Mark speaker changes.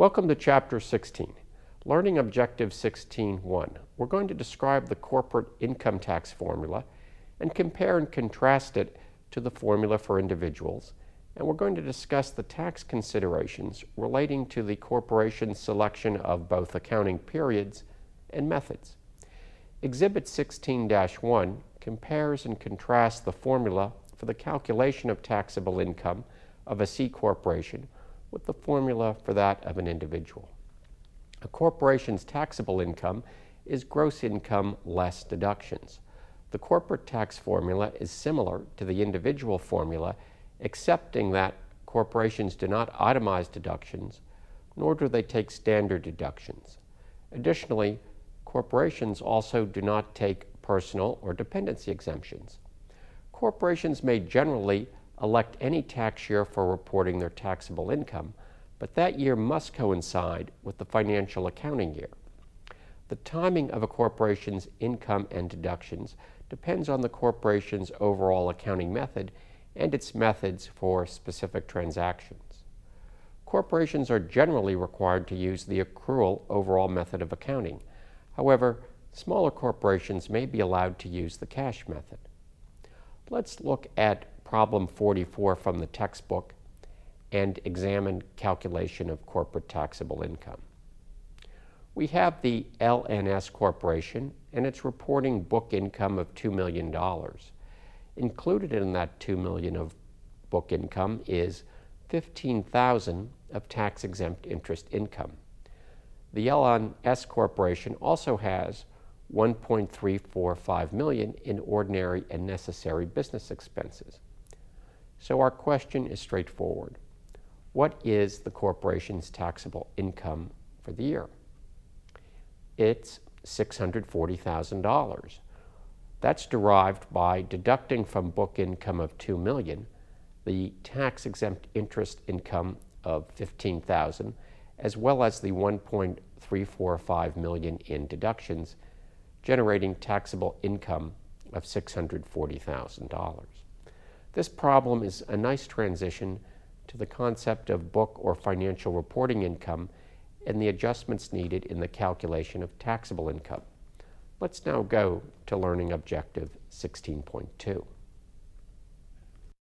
Speaker 1: Welcome to Chapter 16, Learning Objective 16.1. We're going to describe the corporate income tax formula and compare and contrast it to the formula for individuals, and we're going to discuss the tax considerations relating to the corporation's selection of both accounting periods and methods. Exhibit 16-1 compares and contrasts the formula for the calculation of taxable income of a C corporation with the formula for that of an individual. A corporation's taxable income is gross income less deductions. The corporate tax formula is similar to the individual formula, excepting that corporations do not itemize deductions, nor do they take standard deductions. Additionally, corporations also do not take personal or dependency exemptions. Corporations may generally elect any tax year for reporting their taxable income, but that year must coincide with the financial accounting year. The timing of a corporation's income and deductions depends on the corporation's overall accounting method and its methods for specific transactions. Corporations are generally required to use the accrual overall method of accounting. However, smaller corporations may be allowed to use the cash method. Let's look at problem 44 from the textbook and examine calculation of corporate taxable income. We have the LNS Corporation and it's reporting book income of $2 million. Included in that 2 million of book income is 15,000 of tax exempt interest income. The LNS Corporation also has 1.345 million in ordinary and necessary business expenses. So our question is straightforward. What is the corporation's taxable income for the year? It's $640,000. That's derived by deducting from book income of 2 million the tax exempt interest income of 15,000 as well as the 1.345 million in deductions generating taxable income of $640,000. This problem is a nice transition to the concept of book or financial reporting income and the adjustments needed in the calculation of taxable income. Let's now go to learning objective 16.2.